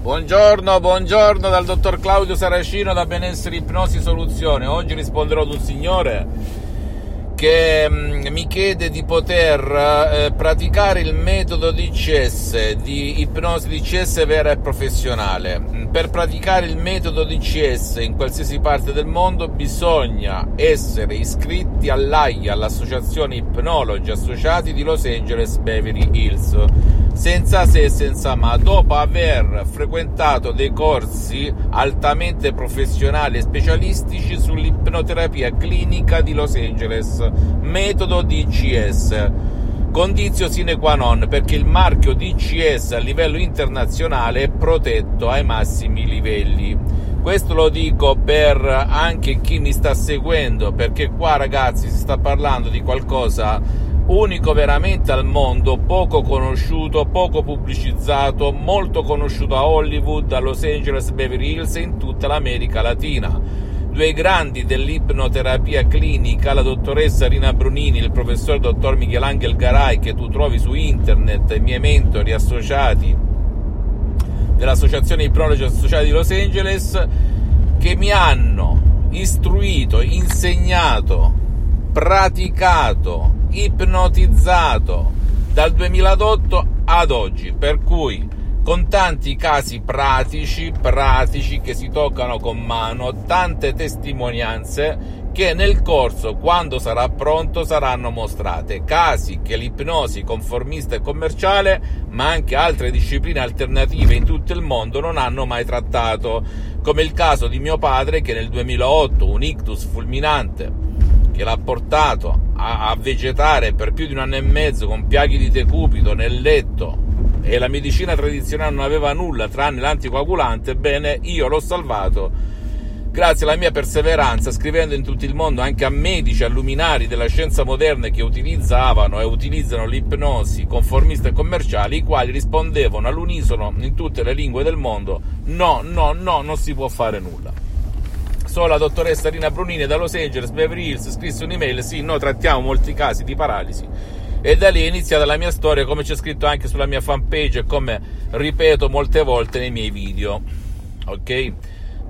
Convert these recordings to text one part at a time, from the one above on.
Buongiorno, buongiorno dal dottor Claudio Saracino da Benessere Ipnosi Soluzione. Oggi risponderò ad un signore che mm, mi chiede di poter eh, praticare il metodo DCS, di ipnosi DCS vera e professionale. Mm, per praticare il metodo DCS in qualsiasi parte del mondo bisogna essere iscritti all'AIA, all'Associazione Ipnologi Associati di Los Angeles Beverly Hills senza se e senza ma, dopo aver frequentato dei corsi altamente professionali e specialistici sull'ipnoterapia clinica di Los Angeles, metodo DCS. Condizio sine qua non perché il marchio DCS a livello internazionale è protetto ai massimi livelli. Questo lo dico per anche chi mi sta seguendo perché qua ragazzi si sta parlando di qualcosa unico veramente al mondo, poco conosciuto, poco pubblicizzato, molto conosciuto a Hollywood, a Los Angeles, Beverly Hills e in tutta l'America Latina. Due grandi dell'ipnoterapia clinica, la dottoressa Rina Brunini e il professor dottor Michelangelo Garai, che tu trovi su internet, i miei mentori associati dell'Associazione Ipnologi Associati di Los Angeles, che mi hanno istruito, insegnato, praticato ipnotizzato dal 2008 ad oggi, per cui con tanti casi pratici, pratici che si toccano con mano, tante testimonianze che nel corso, quando sarà pronto, saranno mostrate. Casi che l'ipnosi conformista e commerciale, ma anche altre discipline alternative in tutto il mondo non hanno mai trattato, come il caso di mio padre che nel 2008 un ictus fulminante che l'ha portato a, a, vegetare per più di un anno e mezzo con piaghi di decupito nel letto e la medicina tradizionale non aveva nulla tranne l'anticoagulante, bene, io l'ho salvato grazie alla mia perseveranza, scrivendo in tutto il mondo anche a medici, a luminari della scienza moderna che utilizzavano e utilizzano l'ipnosi conformista e commerciali, i quali rispondevano all'unisono in tutte le lingue del mondo: no, no, no, non si può fare nulla. Solo la dottoressa Rina Brunini da Los Angeles, Beverly Hills, scrisse un'email, sì, noi trattiamo molti casi di paralisi. E da lì è iniziata la mia storia, come c'è scritto anche sulla mia fanpage e come ripeto molte volte nei miei video. Ok?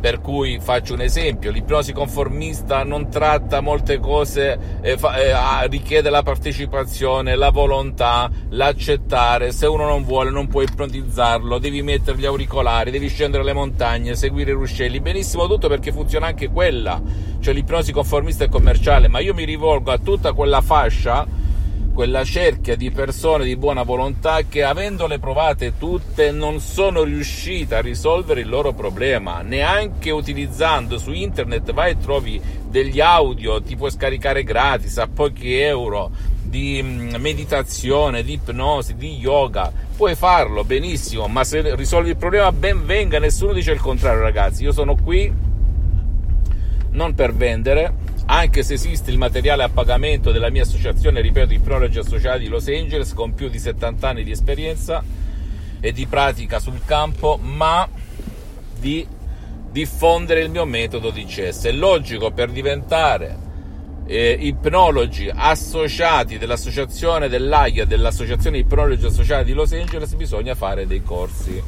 Per cui faccio un esempio, l'ipnosi conformista non tratta molte cose, eh, fa, eh, richiede la partecipazione, la volontà, l'accettare, se uno non vuole non puoi ipnotizzarlo, devi mettere gli auricolari, devi scendere le montagne, seguire i ruscelli, benissimo tutto perché funziona anche quella, cioè l'ipnosi conformista e commerciale, ma io mi rivolgo a tutta quella fascia quella cerchia di persone di buona volontà che avendole provate tutte non sono riuscite a risolvere il loro problema, neanche utilizzando su internet vai e trovi degli audio, ti puoi scaricare gratis a pochi euro di mm, meditazione, di ipnosi, di yoga, puoi farlo benissimo, ma se risolvi il problema ben venga, nessuno dice il contrario ragazzi, io sono qui non per vendere, anche se esiste il materiale a pagamento della mia associazione, ripeto, i Prologi Associati di Los Angeles, con più di 70 anni di esperienza e di pratica sul campo, ma di diffondere il mio metodo di CS. È logico per diventare eh, ipnologi associati dell'associazione dell'AIA, dell'associazione ipnologi associati di Los Angeles, bisogna fare dei corsi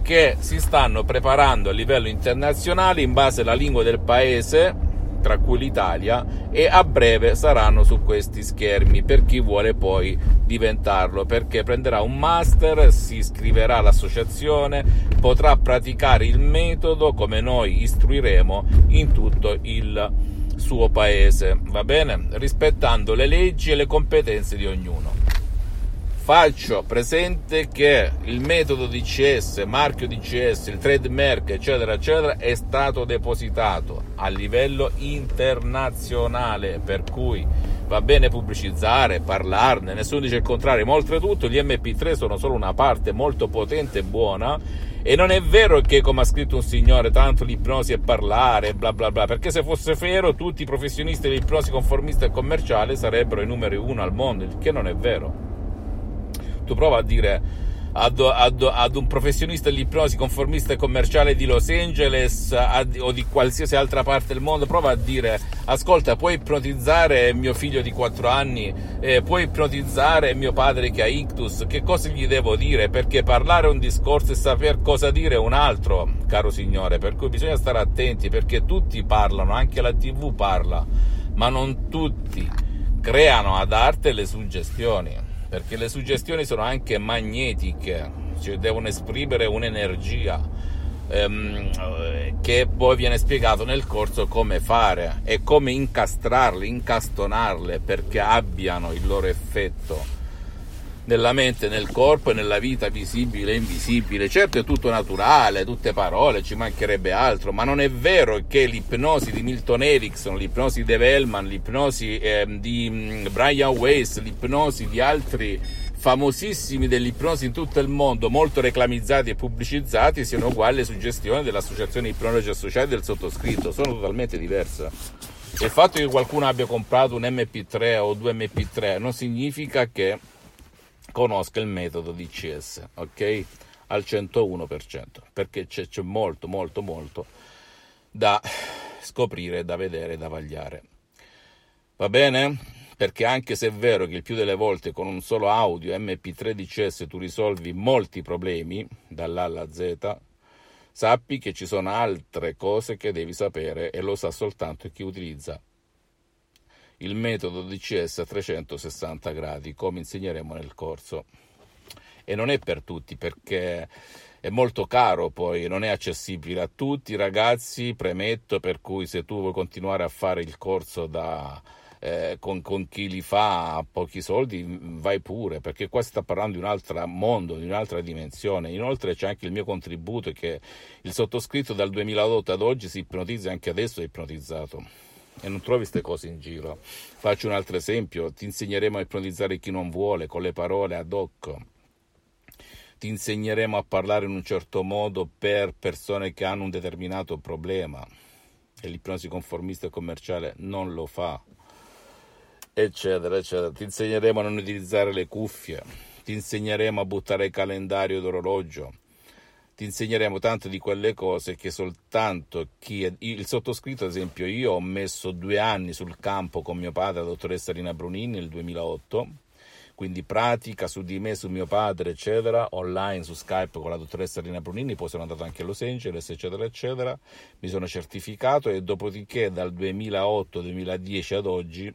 che si stanno preparando a livello internazionale in base alla lingua del paese tra cui l'Italia, e a breve saranno su questi schermi per chi vuole poi diventarlo, perché prenderà un master, si iscriverà all'associazione, potrà praticare il metodo come noi istruiremo in tutto il suo paese, va bene? Rispettando le leggi e le competenze di ognuno faccio presente che il metodo DCS, marchio DCS, il trademark, eccetera, eccetera, è stato depositato a livello internazionale, per cui va bene pubblicizzare, parlarne, nessuno dice il contrario, ma oltretutto gli MP3 sono solo una parte molto potente e buona e non è vero che, come ha scritto un signore, tanto l'ipnosi è parlare, bla bla bla, perché se fosse vero tutti i professionisti dell'ipnosi conformista e commerciale sarebbero i numeri uno al mondo, il che non è vero tu prova a dire ad, ad, ad, un professionista dell'ipnosi conformista e commerciale di Los Angeles ad, o di qualsiasi altra parte del mondo, prova a dire ascolta puoi ipnotizzare mio figlio di 4 anni, eh, puoi ipnotizzare mio padre che ha ictus, che cosa gli devo dire? Perché parlare un discorso e saper cosa dire è un altro, caro signore, per cui bisogna stare attenti perché tutti parlano, anche la tv parla, ma non tutti creano ad arte le suggestioni perché le suggestioni sono anche magnetiche, cioè devono esprimere un'energia ehm, che poi viene spiegato nel corso come fare e come incastrarle, incastonarle perché abbiano il loro effetto nella mente, nel corpo e nella vita visibile e invisibile. Certo è tutto naturale, tutte parole, ci mancherebbe altro, ma non è vero che l'ipnosi di Milton Erickson, l'ipnosi di Dave Hellman, l'ipnosi eh, di mm, Brian Weiss, l'ipnosi di altri famosissimi dell'ipnosi in tutto il mondo, molto reclamizzati e pubblicizzati, siano uguali alle suggestioni dell'Associazione Ipnologi Associati del sottoscritto, sono totalmente diverse. Il fatto che qualcuno abbia comprato un MP3 o due MP3 non significa che conosca il metodo DCS, ok? Al 101%, perché c'è, c'è molto, molto, molto da scoprire, da vedere, da vagliare. Va bene? Perché anche se è vero che il più delle volte con un solo audio MP3 DCS tu risolvi molti problemi, dall'A alla Z, sappi che ci sono altre cose che devi sapere e lo sa soltanto chi utilizza il metodo DCS a 360 gradi, come insegneremo nel corso. E non è per tutti perché è molto caro poi, non è accessibile a tutti i ragazzi, premetto, per cui se tu vuoi continuare a fare il corso da, eh, con, con, chi li fa a pochi soldi, vai pure, perché qua si sta parlando di un altro mondo, di un'altra dimensione. Inoltre c'è anche il mio contributo che il sottoscritto dal 2008 ad oggi si ipnotizza, anche adesso è ipnotizzato e non trovi queste cose in giro. Faccio un altro esempio, ti insegneremo a ipnotizzare chi non vuole con le parole ad hoc. Ti insegneremo a parlare in un certo modo per persone che hanno un determinato problema e l'ipnosi conformista e commerciale non lo fa, eccetera, eccetera. Ti insegneremo a non utilizzare le cuffie, ti insegneremo a buttare calendario d'orologio ti insegneremo tante di quelle cose che soltanto chi è, il sottoscritto, ad esempio, io ho messo due anni sul campo con mio padre, la dottoressa Rina Brunini, nel 2008, quindi pratica su di me, su mio padre, eccetera, online su Skype con la dottoressa Rina Brunini, poi sono andato anche a Los Angeles, eccetera, eccetera, mi sono certificato e dopodiché dal 2008-2010 ad oggi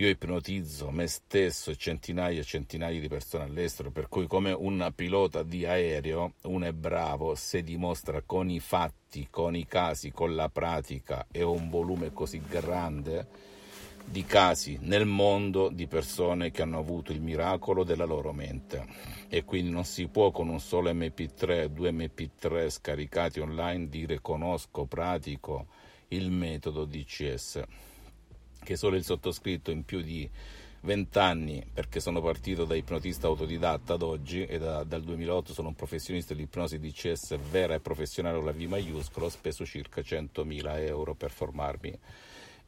io ipnotizzo me stesso e centinaia e centinaia di persone all'estero, per cui come un pilota di aereo, uno è bravo se dimostra con i fatti, con i casi, con la pratica e un volume così grande di casi nel mondo di persone che hanno avuto il miracolo della loro mente. E quindi non si può con un solo MP3, due MP3 scaricati online dire conosco, pratico il metodo DCS che solo il sottoscritto in più di vent'anni, perché sono partito da ipnotista autodidatta ad oggi e da, dal 2008 sono un professionista dell'ipnosi DCS vera e professionale con la V maiuscola, ho speso circa 100.000 euro per formarmi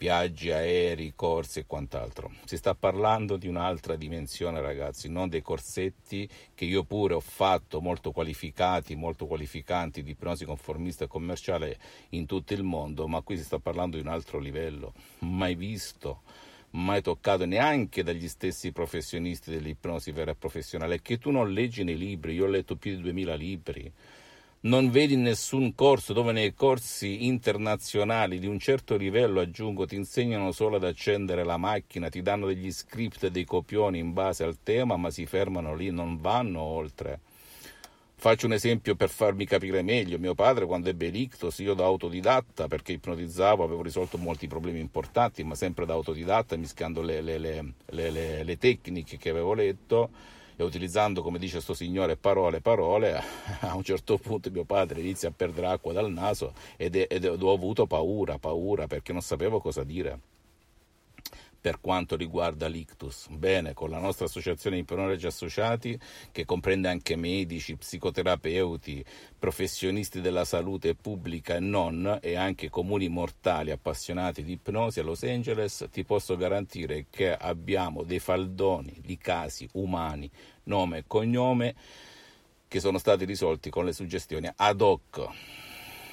viaggi aerei, corsi e quant'altro. Si sta parlando di un'altra dimensione, ragazzi, non dei corsetti che io pure ho fatto molto qualificati, molto qualificanti di ipnosi conformista e commerciale in tutto il mondo, ma qui si sta parlando di un altro livello, mai visto mai toccato neanche dagli stessi professionisti dell'ipnosi vera e professionale, che tu non leggi nei libri, io ho letto più di 2000 libri, non vedi nessun corso dove nei corsi internazionali di un certo livello, aggiungo, ti insegnano solo ad accendere la macchina, ti danno degli script e dei copioni in base al tema, ma si fermano lì, non vanno oltre. Faccio un esempio per farmi capire meglio. Mio padre, quando ebbe l'ictus, io da autodidatta, perché ipnotizzavo, avevo risolto molti problemi importanti, ma sempre da autodidatta, mischiando le, le, le, le tecniche che avevo letto e utilizzando, come dice sto signore, parole, parole, a un certo punto mio padre inizia a perdere acqua dal naso ed, è, ed ho avuto paura, paura, perché non sapevo cosa dire per quanto riguarda l'ictus. Bene, con la nostra associazione di ipronologi associati, che comprende anche medici, psicoterapeuti, professionisti della salute pubblica e non, e anche comuni mortali appassionati di ipnosi a Los Angeles, ti posso garantire che abbiamo dei faldoni di casi umani nome e cognome, che sono stati risolti con le suggestioni ad hoc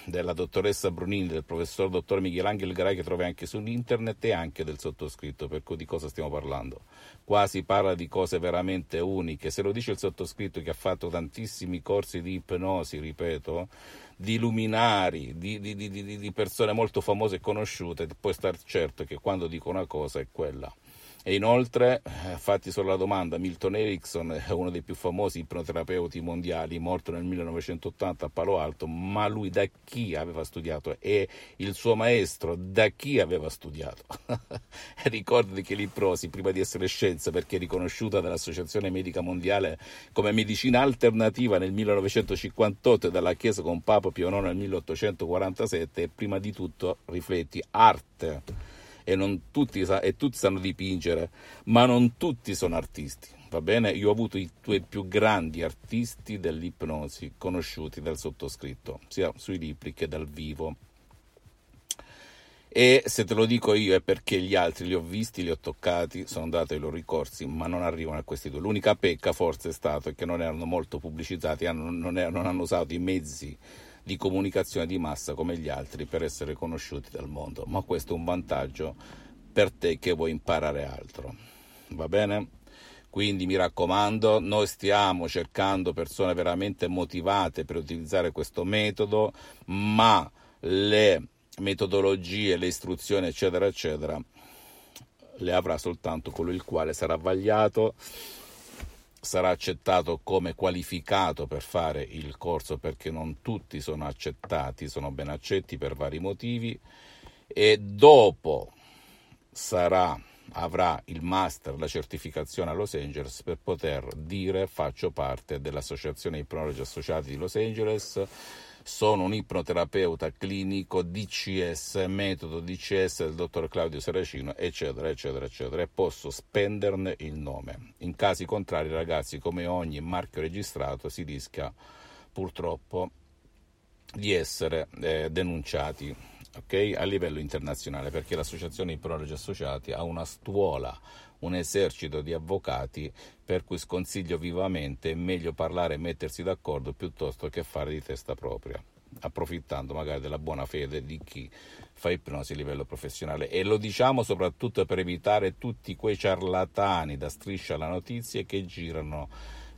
della dottoressa Brunini, del professor dottor Michelangelo Garai che trovi anche su internet e anche del sottoscritto, per cui di cosa stiamo parlando? Qua si parla di cose veramente uniche, se lo dice il sottoscritto che ha fatto tantissimi corsi di ipnosi, ripeto, di luminari, di, di, di, di persone molto famose e conosciute, puoi star certo che quando dico una cosa è quella. E inoltre, eh, fatti solo la domanda, Milton Erickson è uno dei più famosi ipnoterapeuti mondiali, morto nel 1980 a Palo Alto, ma lui da chi aveva studiato? E il suo maestro da chi aveva studiato? Ricordati che l'ipnosi, prima di essere scienza, perché è riconosciuta dall'Associazione Medica Mondiale come medicina alternativa nel 1958 e dalla Chiesa con Papa Pio IX nel 1847, è prima di tutto, rifletti, arte e, tutti, e tutti sanno dipingere, ma non tutti sono artisti. Va bene? Io ho avuto i tuoi più grandi artisti dell'ipnosi conosciuti dal sottoscritto, sia sui libri che dal vivo. E se te lo dico io è perché gli altri li ho visti, li ho toccati, sono andati ai loro ricorsi, ma non arrivano a questi due. L'unica pecca forse è stato che non erano molto pubblicizzati, non, non, non hanno usato i mezzi di comunicazione di massa come gli altri per essere conosciuti dal mondo, ma questo è un vantaggio per te che vuoi imparare altro. Va bene? Quindi mi raccomando, noi stiamo cercando persone veramente motivate per utilizzare questo metodo, ma le metodologie, le istruzioni, eccetera, eccetera, le avrà soltanto colui il quale sarà vagliato sarà accettato come qualificato per fare il corso perché non tutti sono accettati, sono ben accetti per vari motivi. E dopo sarà, avrà il master, la certificazione a Los Angeles per poter dire faccio parte dell'associazione Ipnologi Associati di Los Angeles sono un ipnoterapeuta clinico DCS, metodo DCS del dottor Claudio Saracino, eccetera, eccetera, eccetera, e posso spenderne il nome. In casi contrari, ragazzi, come ogni marchio registrato, si rischia purtroppo di essere eh, denunciati okay, a livello internazionale perché l'associazione Ipnologi Associati ha una stuola un esercito di avvocati per cui sconsiglio vivamente è meglio parlare e mettersi d'accordo piuttosto che fare di testa propria approfittando magari della buona fede di chi fa ipnosi a livello professionale e lo diciamo soprattutto per evitare tutti quei ciarlatani da striscia alla notizia che girano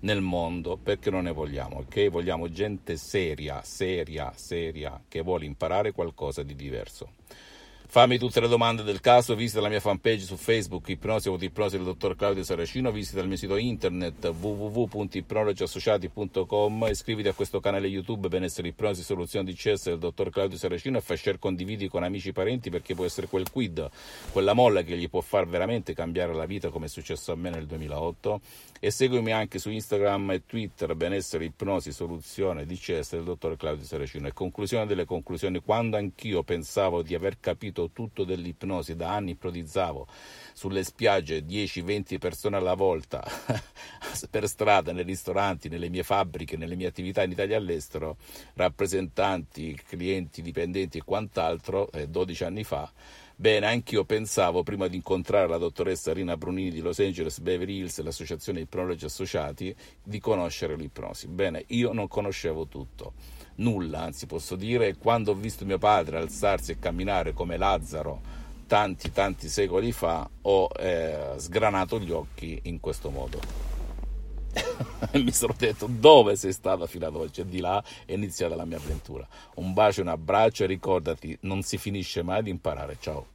nel mondo perché non ne vogliamo, ok? Vogliamo gente seria, seria, seria che vuole imparare qualcosa di diverso. Fammi tutte le domande del caso, visita la mia fanpage su Facebook, Ipnosi o Ipnosi del dottor Claudio Saracino, visita il mio sito internet www.ipnologiassociati.com, iscriviti a questo canale YouTube Benessere Ipnosi Soluzione CS del dottor Claudio Saracino e fai share condividi con amici e parenti perché può essere quel quid, quella molla che gli può far veramente cambiare la vita come è successo a me nel 2008 e seguimi anche su Instagram e Twitter Benessere Ipnosi Soluzione CS del dottor Claudio Saracino. E conclusione delle conclusioni, quando anch'io pensavo di aver capito capito tutto dell'ipnosi, da anni ipnotizzavo sulle spiagge 10-20 persone alla volta, per strada, nei ristoranti, nelle mie fabbriche, nelle mie attività in Italia e all'estero, rappresentanti, clienti, dipendenti e quant'altro, eh, 12 anni fa, Bene, anch'io pensavo, prima di incontrare la dottoressa Rina Brunini di Los Angeles Beverly Hills e l'associazione Ipnologi Associati, di conoscere l'ipnosi. Bene, io non conoscevo tutto nulla, anzi posso dire, quando ho visto mio padre alzarsi e camminare come Lazzaro tanti tanti secoli fa, ho eh, sgranato gli occhi in questo modo. mi sono detto dove sei stato fino ad oggi e di là è iniziata la mia avventura. Un bacio, un abbraccio e ricordati, non si finisce mai di imparare. Ciao.